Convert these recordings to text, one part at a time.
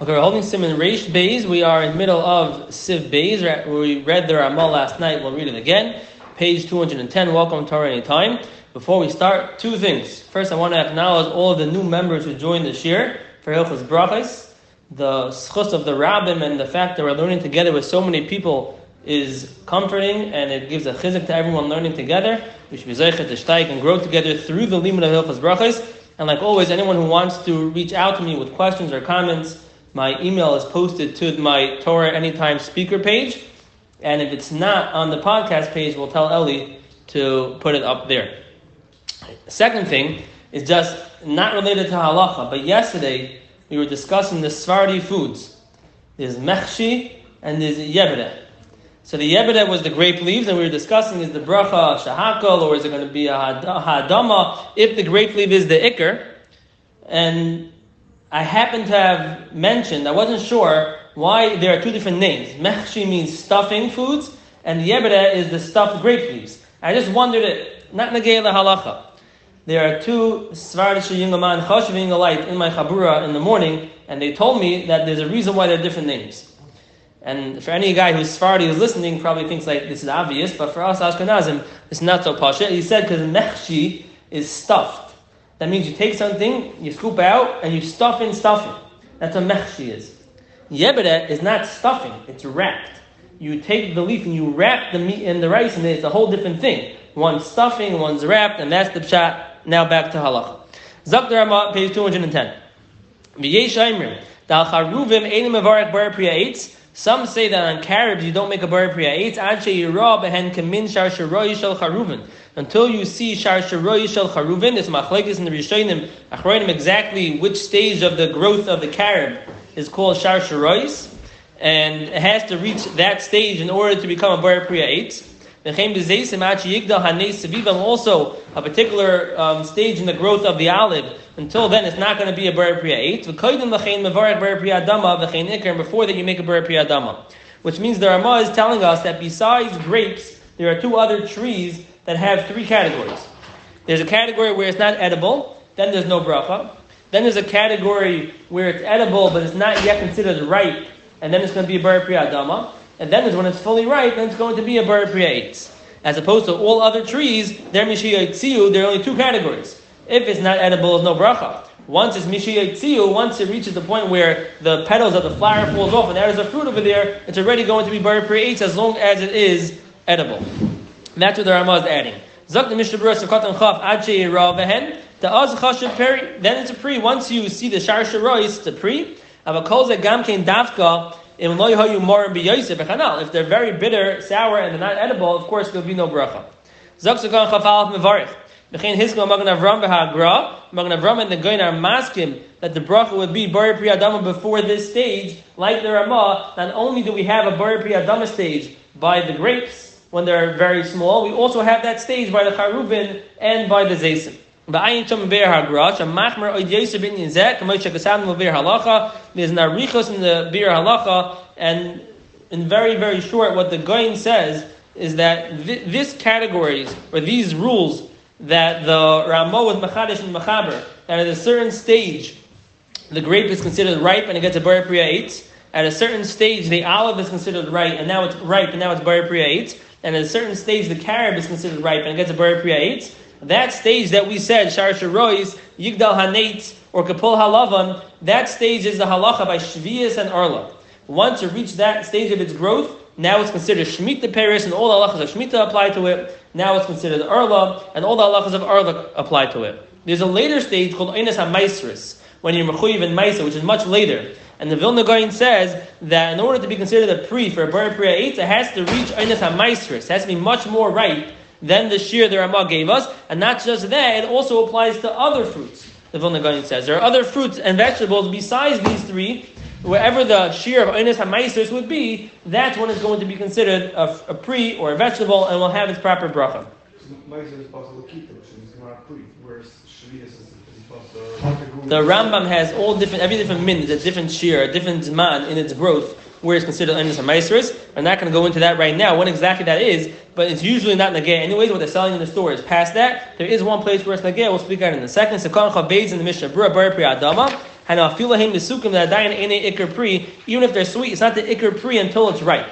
Okay, we're holding Siman Reish Beis. We are in the middle of Sif where we read the Ramah last night. We'll read it again. Page 210. Welcome to Torah Anytime. Before we start, two things. First, I want to acknowledge all the new members who joined this year for Hilchas Brachas. The schus of the rabbim and the fact that we're learning together with so many people is comforting and it gives a chizuk to everyone learning together. We should be zeichet to steig and grow together through the limit of Hilchas Brachas. And like always, anyone who wants to reach out to me with questions or comments, my email is posted to my Torah Anytime speaker page. And if it's not on the podcast page, we'll tell Ellie to put it up there. Second thing is just not related to halacha, but yesterday we were discussing the Sephardi foods. There's mechshi and there's yebedeh. So the yebedeh was the grape leaves, and we were discussing is the bracha shahakol, or is it going to be a hadama? If the grape leaf is the ikr, and I happen to have mentioned, I wasn't sure why there are two different names. Mechshi means stuffing foods, and yebedeh is the stuffed grape leaves. I just wondered it, not negay halacha. There are two Svardish Yingaman Chashving light in my Chabura in the morning, and they told me that there's a reason why they're different names. And for any guy who's Sephardi who's listening, probably thinks like this is obvious, but for us Ashkenazim, it's not so pasha. He said because mechshi is stuffed. That means you take something, you scoop out, and you stuff in stuffing. That's what mechshi is. Yebedeh is not stuffing, it's wrapped. You take the leaf and you wrap the meat and the rice, and it's a whole different thing. One's stuffing, one's wrapped, and that's the pshat. Now back to halacha. Zak Rama, page 210. V'yesh Aimrim, Dal Charuvim Einim Mevarek Bar Priya Eitz. Some say that on carobs you don't make a bar priya eitz. Ad she'yirah behen kamin shar sheroy shel charuvin. Until you see shar sheroy shel charuvin, this machlekes in the Rishonim, achronim exactly which stage of the growth of the carob is called shar sheroyis, and it has to reach that stage in order to become a bar priya eitz. Also, a particular um, stage in the growth of the olive. Until then, it's not going to be a bar priya eight. And before that, you make a bar priya dama. Which means the Ramah is telling us that besides grapes, there are two other trees that have three categories. There's a category where it's not edible, then there's no bracha. Then there's a category where it's edible, but it's not yet considered ripe, and then it's going to be a bar priya dama. And then there's when it's fully ripe, then it's going to be a bar priya As opposed to all other trees, they're there are only two categories. If it's not edible, it's no bracha. Once it's mishiyotziu, once it reaches the point where the petals of the flower falls off and there is a fruit over there, it's already going to be bar priya as long as it is edible. And that's what the Ramah is adding. Zak the Mishnah Berurah Sukkot and Chaf Ad Vehen. The Az Chashav Peri. Then it's a pre. Once you see the Shar Sharois, it's a pre. Avakol Gam Kein Dafka if they're very bitter, sour, and they're not edible, of course there'll be no bracha. Zaksukan chafalach mevarich. Bechin hiskma Magen Avraham b'hagra. Magen Avraham and the Gaon are maskim that the bracha would be bari priyadama before this stage. Like the Ramah, not only do we have a bari priyadama stage by the grapes when they're very small, we also have that stage by the charuvin and by the zaysim. A there's narichos in the Biur Halacha, and in very, very short, what the Gaon says is that th- this categories, or these rules, that the Ramah with Machadish and Machaber, that at a certain stage, the grape is considered ripe and it gets a Bar Priya 8. At a certain stage, the olive is considered ripe and now it's ripe and now it's Bar Priya 8. And at a certain stage, the carob is considered ripe and it gets a Bar Priya 8. That stage that we said, Shar Sharois, Yigdal Hanait, or Kapul Halavan, that stage is the halacha by Shvias and Arla. Once you reach that stage of its growth, now it's considered Shemitah Paris, and all the halachas of Shemitah apply to it. Now it's considered Arla, and all the halachas of Arla apply to it. There's a later stage called Einas HaMaisris, when you're Mechuyiv and Maisa, which is much later. And the Vilna Gaon says that in order to be considered a pre for a Bar Priya 8, it has to reach Einas HaMaisris. It has to be much more ripe than the shear the Ramah gave us. And not just that, it also applies to other fruits, the Vilna Gaon says. There are other fruits and vegetables besides these three, wherever the shear of Einis HaMaisers would be, that's when it's going to be considered a, a pre or a vegetable and will have its proper bracha. The Rambam has all different, every different min is a different shear, a different zman in its growth, where it's considered Einis HaMaisers. I'm not going to go into that right now, when exactly that is, but it's usually not Nageh. Anyways, what they're selling in the store is past that. There is one place where it's Nageh, we'll speak out in a second. Sekon Chavez in the Mishnah, Bura Bar Adama. And afilahim misukim adayin ene ikr pri. Even if they're sweet, it's not the ikr pri until it's ripe.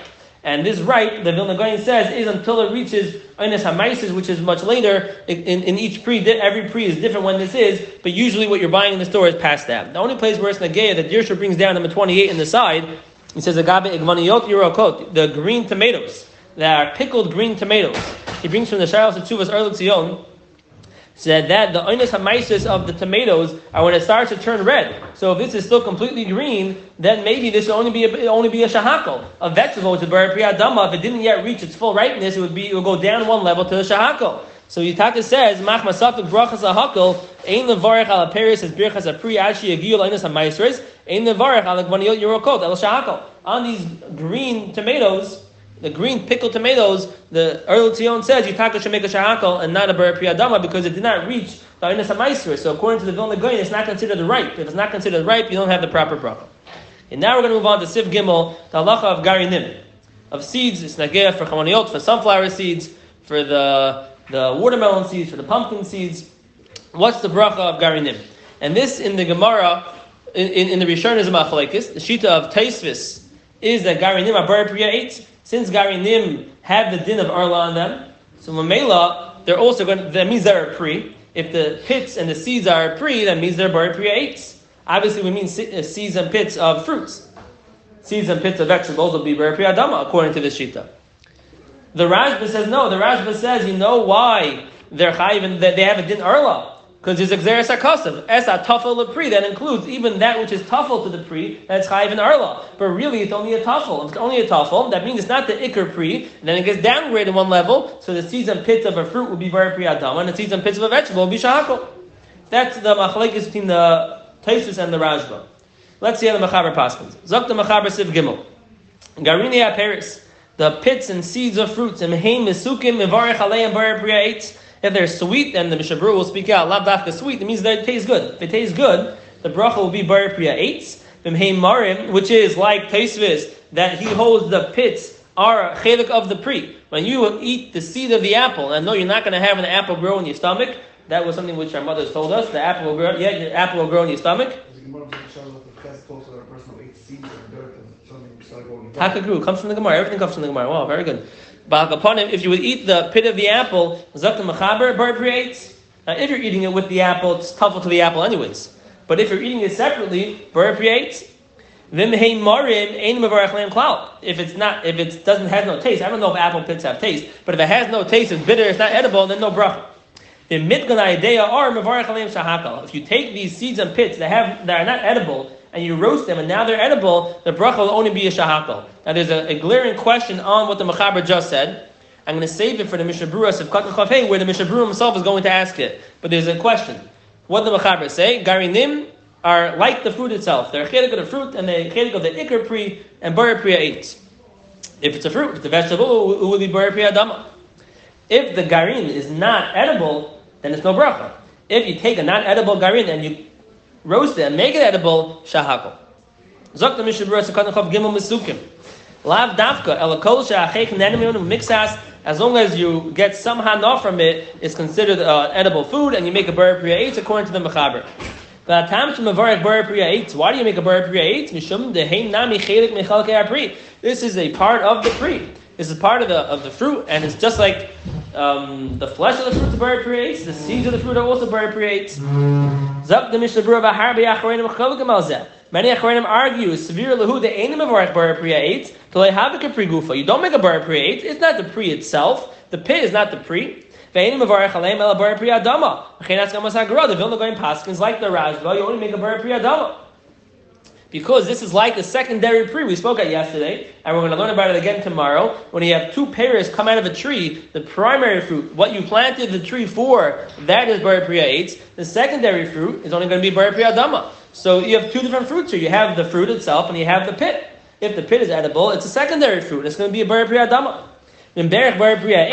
And this right, the Vilna Gaon says, is until it reaches Einis Hamaisis, which is much later. In, in, each pre, every pre is different when this is, but usually what you're buying in the store is past that. The only place where it's Nageya that Dirshu brings down number 28 in the side, he says, Agabe Igmaniyot Yerokot, the green tomatoes, that are pickled green tomatoes. He brings from the Sharos of Tuvas Erlik Zion, said that the oinus hamaisis of the tomatoes are when it starts to turn red. So if this is still completely green, then maybe this will only be a, only be a shahakal, a vegetable, which is bar priyadama. If it didn't yet reach its full ripeness, it would be it would go down one level to the shahakal. So Yitaka says, Mach masafik brachas ahakal, ein levarech ala peris as birchas apri ashi yagiyul oinus hamaisris, ein levarech ala gvaniyot yerokot el shahakal. On these green tomatoes, the green pickled tomatoes, the Ohr L'Tzion says Yitaka should make a shahakal and not a ber priyadama because it did not reach the Einas HaMaisra. So according to the Vilna Gaon, it's not considered ripe. If it's not considered ripe, you don't have the proper bracha. And now we're going to move on to Sif Gimel, the halacha of Garinim. Of seeds, it's Nagea for Chamaniot, for sunflower seeds, for the, the watermelon seeds, for the pumpkin seeds. What's the bracha of Garinim? And this in the Gemara, in, in, in the Rishon is a. The shita of Tosfos is that Garinim are ber priya since Garinim have the din of Arla on them, so Mamela, they're also going to, that means they're a pre. If the pits and the seeds are a pre, that means they're Bar Priya eights. Obviously, we mean uh, seeds and pits of fruits. Seeds and pits of vegetables will be Bar Priya Dama, according to the Shita. The Rashba says no. The Rashba says, you know why they're chayiv that they have a din Arla. Because there's exeris akasav. Es a tafel pri that includes even that which is tafel to the pri, that's chayiv and arla. But really, it's only a tafel. It's only a tafel, that means it's not the ikr pri, and then it gets downgraded one level, so the seeds and pits of a fruit will be very pri adama, and the seeds and pits of a vegetable will be shahakol. That's the machlekes between the Tosfos and the Rashba. Let's see how the Machaber paskins. Zok the Machaber Sif Gimel. Garini Paris. The pits and seeds of fruits. Imheim Misukim Mivarech Aleim Bar Priya if they're sweet, then the Mishabru will speak out, Labdafka sweet, it means that it tastes good. If it tastes good, the bracha will be Bar Priya 8, Marim, which is like Tosfos, that he holds the pits are chelik of the pri. When you eat the seed of the apple, and no, you're not going to have an apple grow in your stomach. That was something which our mothers told us. The apple will grow. Yeah, the apple will grow in your stomach. Hakagru comes from the Gemara. Everything comes from the Gemara. Wow, very good. If you would eat the pit of the apple, zakta machaber bar creates. Now, if you're eating it with the apple, it's tough to the apple anyways. But if you're eating it separately, bar creates. If it's not, if it doesn't have no taste, I don't know if apple pits have taste, but if it has no taste, it's bitter, it's not edible, then no bracha. The mitgan idea are If you take these seeds and pits that have that are not edible and you roast them and now they're edible, the bracha will only be a shahakal. Now there's a, a, glaring question on what the Machaber just said. I'm going to save it for the Mishabura of Chafei, where the Mishabura himself is going to ask it. But there's a question. What the Machaber say? Garinim are like the fruit itself. They're chedik of the fruit and they're chedik of the ikr pri and bar priya eight. If it's a fruit, if it's a vegetable, it will be bar priya dama. If the garin is not edible, then it's no bracha. If you take a non-edible garin and you roast it and make it edible, shahakol. Zok the Mishabura Sekatan Chav Gimel Mesukim. Lav dafka elakol she'achech nenemim mixas. As long as you get some hana from it, it's considered uh, edible food, and you make a bar priya eight according to the mechaber. Why do you make a bar priya eight? This is a part of the pri. This is part of the of the fruit, and it's just like um, the flesh of the fruit bar priya eight. The seeds of the fruit are also priya eight. Zap the mishnah Many Acharonim argue, severe lehu, the ainim of bar priya eight, to lay have a capri gufa. You don't make a bar priya it's not the pri itself. The pit is not the pri. The ainim of chalem el bar priya dama. Mechenas gamas hagara, the Vilna Gaon paskins like the Rashba, you only make a bar priya dama. Because this is like the secondary pri we spoke at yesterday, and we're going to learn about it again tomorrow. When you have two pears come out of a tree, the primary fruit, what you planted the tree for, that is bar priya eight. The secondary fruit is only going to be bar priya. So you have two different fruits here. You have the fruit itself and you have the pit. If the pit is edible, it's a secondary fruit. It's going to be a bar priya dama. In berech bar priya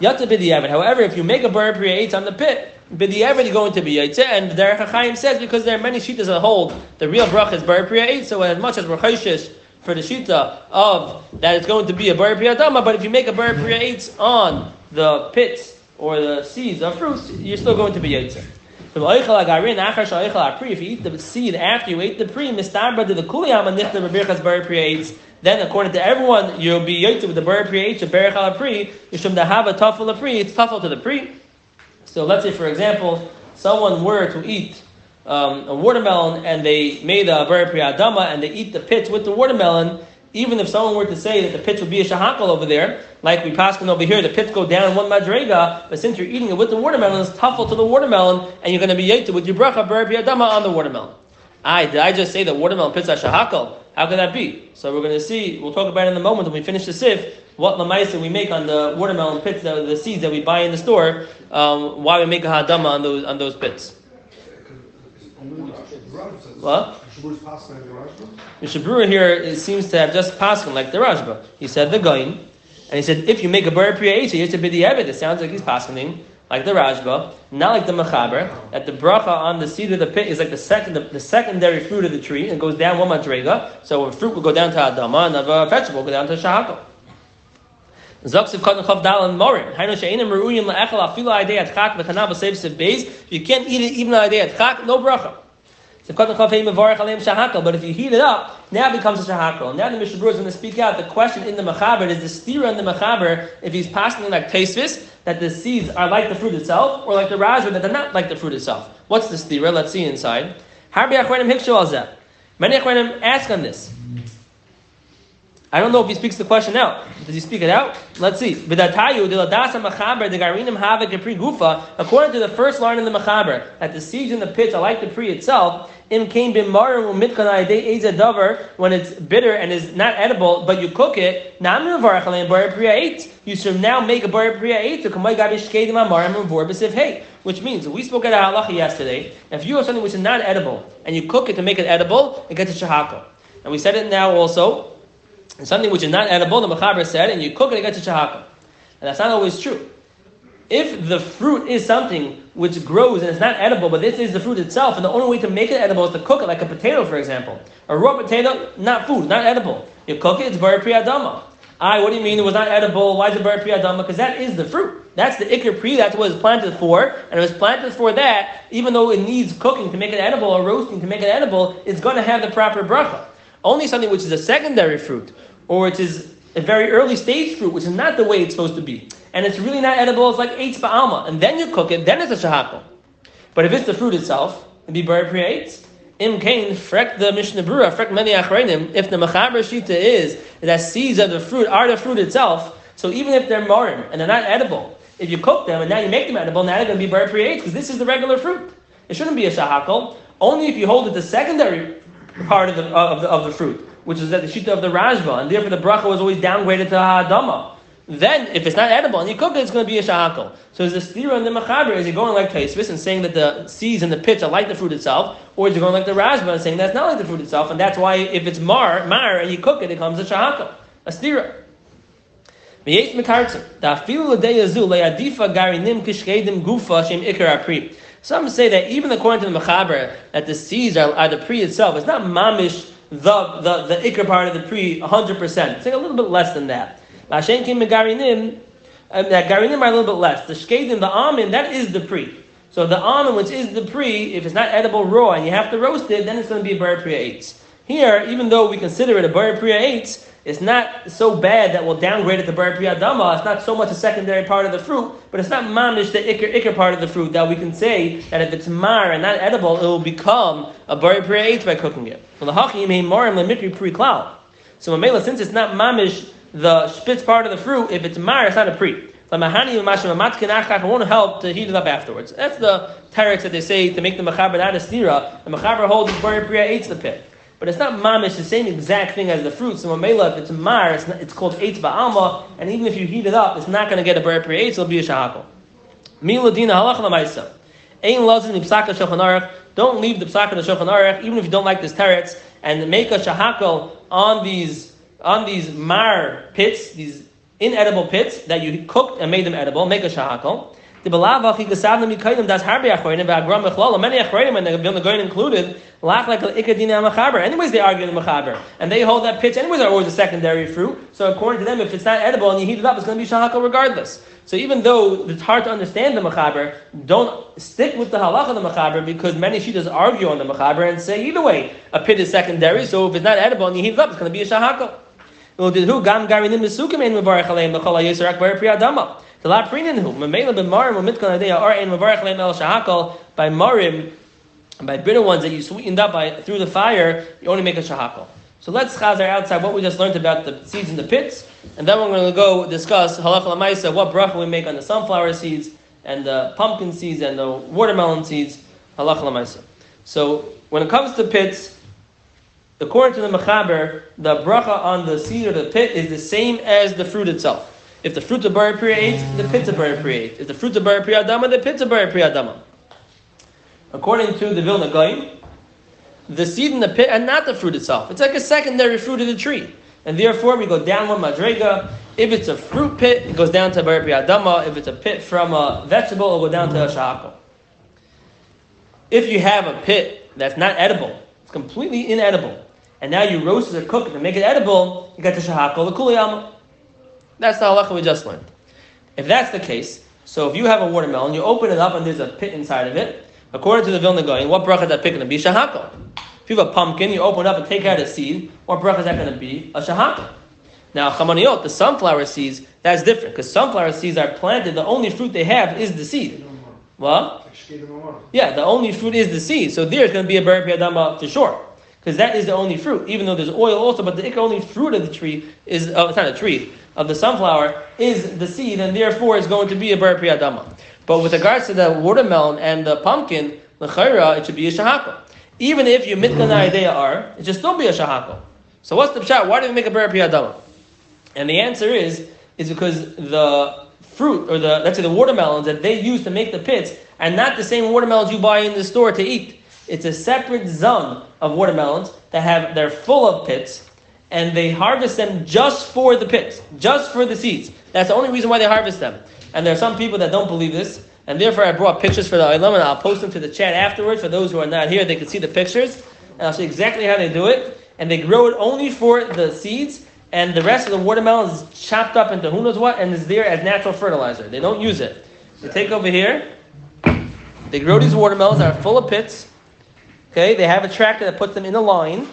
b'diavad. However, if you make a bar priya on the pit, b'diavad is going to be yaitze. And the HaChaim says because there are many shitas that hold the real brach is bar priya. So as much as we're chayshish for the shita of that it's going to be a bar priya dama, but if you make a bar priya on the pits or the seeds of fruits, you're still going to be yaitze. If you eat the seed after you ate the pre, mistabra de the kuliyam and nichta bar pri then according to everyone, you'll be yoyt with the bar pri the berach al pri, yishum to have a tafel pri, it's tafel to the pri. So let's say, for example, someone were to eat um, a watermelon and they made a bar pri adama and they eat the pits with the watermelon, even if someone were to say that the pits would be a shahakal over there, like we pass over here, the pits go down one madrega, but since you're eating it with the watermelon, it's tuffle to the watermelon, and you're going to be yated with your bracha adama on the watermelon. I did I just say that watermelon pits are shahakal? How could that be? So we're going to see. We'll talk about it in a moment when we finish the sif. What lamaisa we make on the watermelon pits, the, seeds that we buy in the store. Um, why we make a hadama on those on those pits? What? Mishabura here it seems to have just passed like the Rashba. He said the Gaon, and he said if you make a bar priya you have to be the. It sounds like he's passing like the Rashba, not like the Mechaber, that the bracha on the seed of the pit is like the second the, the secondary fruit of the tree and goes down one madrega. So a fruit will go down to Adama and a vegetable will go down to beis. You can't eat it even idei at chak, no bracha. But if you heat it up, now it becomes a shahakal. Now the Mishnah is going to speak out. The question in the mechaber is the stira in the mechaber, if he's passing like Tosfos, that the seeds are like the fruit itself, or like the Rashba, that they're not like the fruit itself. What's the stira? Let's see inside. Many ask on this. I don't know if he speaks the question out. Does he speak it out? Let's see. According to the first line in the Machaber, that the seeds in the pits are like the pre itself, when it's bitter and is not edible, but you cook it, you should now make a bar priya eight which means we spoke at a halacha yesterday. If you have something which is not edible and you cook it to make it edible, it gets a shahaka. And we said it now also and something which is not edible, the Mechaber said, and you cook it, it gets a shahaka. And that's not always true. If the fruit is something which grows and it's not edible, but this is the fruit itself, and the only way to make it edible is to cook it, like a potato, for example. A raw potato, not food, not edible. You cook it, it's bar priyadama. I, what do you mean it was not edible? Why is it bar priyadama? Because that is the fruit. That's the ikr pri, that's what it's planted for. And if it's planted for that, even though it needs cooking to make it edible or roasting to make it edible, it's going to have the proper bracha. Only something which is a secondary fruit, or it is a very early stage fruit, which is not the way it's supposed to be, and it's really not edible, it's like eitz ba'alma, and then you cook it, then it's a shahakal. But if it's the fruit itself, it'd be bar pri eitz. Im kain frek the Mishnah Berurah, frek many achreinim, if the mechaber shita is that seeds of the fruit are the fruit itself, so even if they're marim and they're not edible, if you cook them and now you make them edible, now they're going to be bar pri eitz, because this is the regular fruit. It shouldn't be a shahakal. Only if you hold it the secondary part of the, uh, of the, of the fruit, which is that the shita of the Rashba, and therefore the bracha was always downgraded to Ha'adama. Then, if it's not edible and you cook it, it's going to be a shahakal. So is the stira and the machaber, is he going like Tosfos and saying that the seeds and the pits are like the fruit itself, or is he going like the Rashba and saying that's not like the fruit itself, and that's why if it's mar, mar, and you cook it, it becomes a shahakal, a stira. Some say that even according to the Mechaber, that the seeds are, are the pre itself. It's not mamish the the the ikr part of the pre 100. percent It's like a little bit less than that. Lashenkim megarinim, um, that garinim are a little bit less. The shkedim, the almond, that is the pre. So the almond, which is the pre, if it's not edible raw and you have to roast it, then it's going to be a bar priya eitz. Here, even though we consider it a bar priya eitz, it's not so bad that we'll downgrade it to bar priyadama. It's not so much a secondary part of the fruit, but it's not mamish the ikr ikr part of the fruit that we can say that if it's mar and not edible, it will become a bar priyat by cooking it. So since it's not mamish the spitz part of the fruit, if it's mar, it's not a pri. And won't help to heat it up afterwards. That's the teretz that they say to make the mechaber not a stira. The mechaber holds bar priyat the pit. But it's not mamish, the same exact thing as the fruit. So mamela, if it's mar, it's, not, it's called eitz ba'alma, and even if you heat it up, it's not going to get a bar pri it'll be a shahakal. Miladina halach lamaisa. Ein lazin psaka shulchan aruch. Don't leave the psaka of shulchan aruch, even if you don't like this teretz, and make a shahakal on these on these mar pits, these inedible pits that you cooked and made them edible. Make a shahakal. The belavachi gasavna mikayim das harbi achroinim v'agram mechlala. Many achroinim and the Vilna Gaon included lach like ikadina mechaber. Anyways, they argue the mechaber, and they hold that pitch. Anyways, are always a secondary fruit. So according to them, if it's not edible and you heat it up, it's going to be shahakal regardless. So even though it's hard to understand the mechaber, don't stick with the halacha of the mechaber because many shitas argue on the mechaber and say either way, a pit is secondary. So if it's not edible and you heat it up, it's going to be a shahakal. The laprinin who memela b'marim u'mitkan adei are ein mavarach leim el shahakol by marim by bitter ones that you sweetened up by through the fire, you only make a shahakol. So let's chazer outside what we just learned about the seeds in the pits, and then we're going to go discuss halacha lamaisa what bracha we make on the sunflower seeds and the pumpkin seeds and the watermelon seeds halacha lamaisa. So when it comes to pits, according to the mechaber, the bracha on the seed or the pit is the same as the fruit itself. If the fruit of Bari Priya ate, the pits of Bari Priya ate. If the fruit of Bari Priya the pits of Bari Priya. According to the Vilna Gaon, the seed in the pit and not the fruit itself. It's like a secondary fruit of the tree. And therefore, we go down one madrega. If it's a fruit pit, it goes down to Bari Priya. If it's a pit from a vegetable, it'll go down to a shahako. If you have a pit that's not edible, it's completely inedible, and now you roast it or cook it to make it edible, you get the shahako, the kuliyama. That's the halacha we just learned. If that's the case, so if you have a watermelon, you open it up and there's a pit inside of it, according to the Vilna Gaon, what bracha is that pit going to be? Shahako. If you have a pumpkin, you open it up and take out a seed, what bracha is that going to be? A shahako. Now, chamaniot, the sunflower seeds, that's different, because sunflower seeds are planted, the only fruit they have is the seed. What? Yeah, the only fruit is the seed. So there's going to be a berry adama for sure because that is the only fruit. Even though there's oil also, but the only fruit of the tree is oh, it's not a tree of the sunflower is the seed, and therefore is going to be a bar priyadama. But with regards to the watermelon and the pumpkin, the chayra, it should be a shahako. Even if you mitkana idea are, it should still be a shahako. So what's the shot? Why do we make a bar priyadama? And the answer is is because the fruit or the let's say the watermelons that they use to make the pits are not the same watermelons you buy in the store to eat. It's a separate zone of watermelons that have they're full of pits, and they harvest them just for the pits, just for the seeds. That's the only reason why they harvest them. And there are some people that don't believe this, and therefore I brought pictures for the Ilam, and I'll post them to the chat afterwards for those who are not here. They can see the pictures, and I'll show exactly how they do it. And they grow it only for the seeds, and the rest of the watermelon is chopped up into who knows what, and is there as natural fertilizer. They don't use it. They take over here. They grow these watermelons that are full of pits. Okay, they have a tractor that puts them in a line.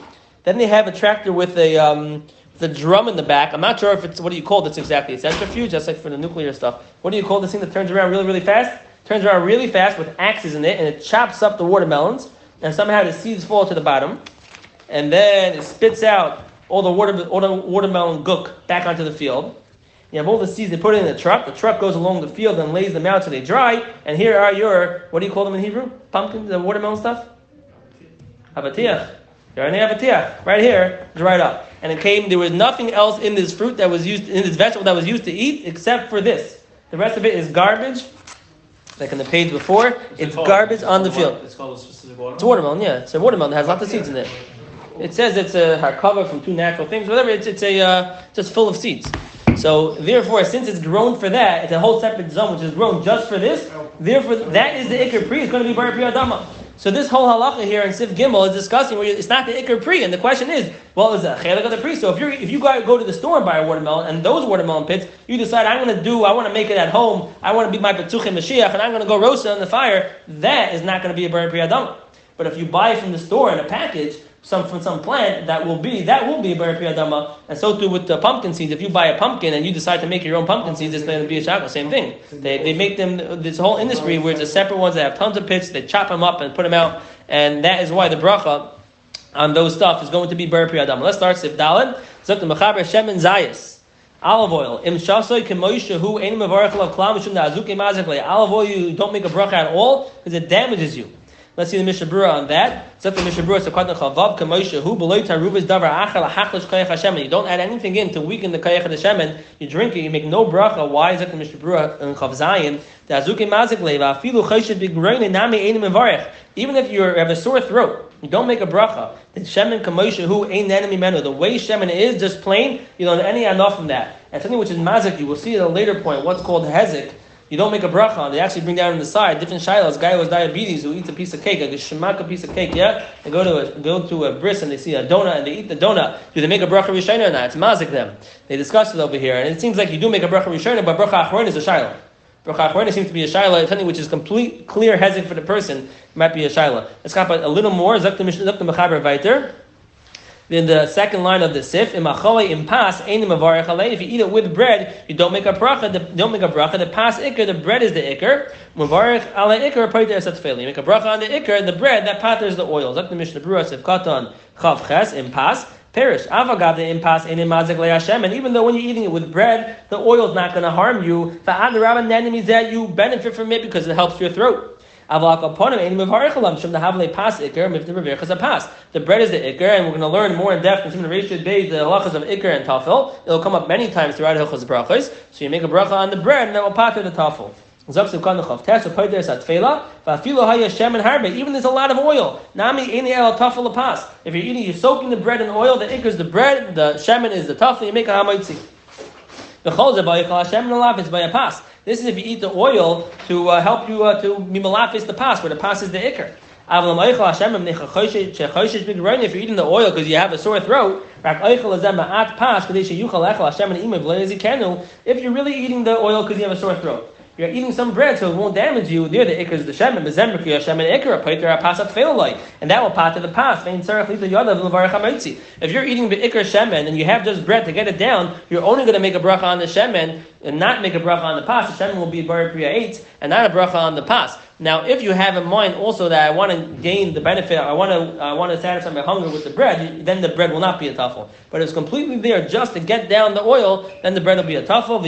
Then they have a tractor with a um, the drum in the back. I'm not sure if it's what do you call this exactly. It's centrifuge, just like for the nuclear stuff. What do you call this thing that turns around really, really fast? Turns around really fast with axes in it, and it chops up the watermelons. And somehow the seeds fall to the bottom, and then it spits out all the water, all the watermelon gook back onto the field. You have all the seeds. They put it in the truck. The truck goes along the field and lays them out so they dry. And here are your what do you call them in Hebrew? Pumpkins, the watermelon stuff. Avatiach. You're only avatiach. Right here, dried up. And it came, there was nothing else in this fruit that was used, in this vegetable that was used to eat except for this. The rest of it is garbage. Like in the page before, it's garbage on the field. It's called a specific watermelon? It's watermelon, yeah. It's a watermelon that has lots of seeds in it. It says it's a harkava from two natural things, whatever. It's, it's a uh, just full of seeds. So therefore, since it's grown for that, it's a whole separate zone which is grown just for this. Therefore, that is the ikar pri. It's going to be bar pri adama. So this whole halacha here in Sif Gimel is discussing where it's not the ikar pri, and the question is, well, is a chelik of the pri? So if you if you go to the store and buy a watermelon, and those watermelon pits, you decide I'm going to do, I want to make it at home, I want to be my betuchim Mashiach, and I'm going to go roast it on the fire. That is not going to be a bar pri adama. But if you buy it from the store in a package, some from some plant that will be that will be bar adama, and so too with the pumpkin seeds. If you buy a pumpkin and you decide to make your own pumpkin seeds, it's going to be a shakal. Same thing. They, they make them this whole industry where it's a separate ones that have tons of pits. They chop them up and put them out, and that is why the bracha on those stuff is going to be bar adama. Let's start sif dalad. Zok the mechaber shemen Zayas. Olive oil. Im shasoy kemoisha ein mevarach lav klam mishum da'azuke mazakle. Olive oil, you don't make a bracha at all because it damages you. Let's see the Mishnah Berurah on that. Except the Mishnah Berurah sekadna chavav kemoisha hu beloy taruvas davar achal hachlish kayach Hashem. You don't add anything in to weaken the kayach Hashem. You drink it. You make no bracha. Why is that the Mishnah Berurah in Chav Zayin? Da'azuke mazakle va'afilu chayshit bigroin nami ein mevarach. Even if you have a sore throat, you don't make a bracha. The shemen kamosha who ain't enemy menu. The way shemen is just plain, you don't any enough from that. And something which is mazik, you will see at a later point what's called hezek. You don't make a bracha. They actually bring down on the side different shilas. Guy with diabetes who eats a piece of cake, like a shemaka piece of cake, yeah. They go to a go to a bris and they see a donut and they eat the donut. Do they make a bracha rishayna or not? It's mazik them. They discuss it over here, and it seems like you do make a bracha rishayna, but bracha achron is a shilah. Bracha achron seems to be a shilah, something which is complete clear hezek for the person. Might be a shilah. Let's go a little more. Zakta mechaber vayter. Then the second line of the sif, impas einim If you eat it with bread, you don't make a bracha. The, don't make a bracha. The pas ikr, the bread is the ikr. Mavarich ala ikr You make a bracha on the ikr, the bread that paters the oil. Zak the Mishnah Berurah sif katan chav ches impas. Perish. Avagad the impas in imazik le'ashem. And even though when you're eating it with bread, the oil is not going to harm you. The rabban then means that you benefit from it because it helps your throat. The bread is the ikr, and we're going to learn more in depth in the ratio the halachas of ikr and tafel. It'll come up many times throughout hilchos brachos. So you make a bracha on the bread, and that will pater the tafel. Even there's a lot of oil. If you're eating, you're soaking the bread in oil. The ikr is the bread, the shemen is the tafel. You make a hamaitzi. The chol is by a pass. This is if you eat the oil to uh, help you uh, to mimalafis the pas, where the pas is the ikr. If you're eating the oil because you have a sore throat, if you're really eating the oil because you have a sore throat, you're eating some bread, so it won't damage you. There, the ikr is the shemen, bezemrik shemen ikr, paiter pasat failoi, and that will pat to the pas. If you're eating the ikr shemen and you have just bread to get it down, you're only going to make a bracha on the shemen and not make a bracha on the pas. The shemen will be bar priya eight and not a bracha on the pas. Now, if you have in mind also that I want to gain the benefit, I want to, I want to satisfy my hunger with the bread, then the bread will not be a tafel. But if it's completely there just to get down the oil, then the bread will be a tafel.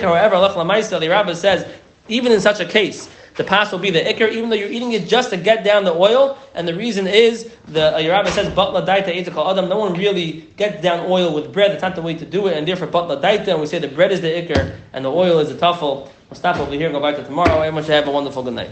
However, Allah the Rabbah says, even in such a case, the pas will be the ikr, even though you're eating it just to get down the oil. And the reason is the uh, Yerabah says batla daita etikal adam. No one really gets down oil with bread. It's not the way to do it, and therefore batla daita. And we say the bread is the ikr and the oil is the tafel. We'll stop over here and go back to tomorrow. Everyone should have a wonderful good night.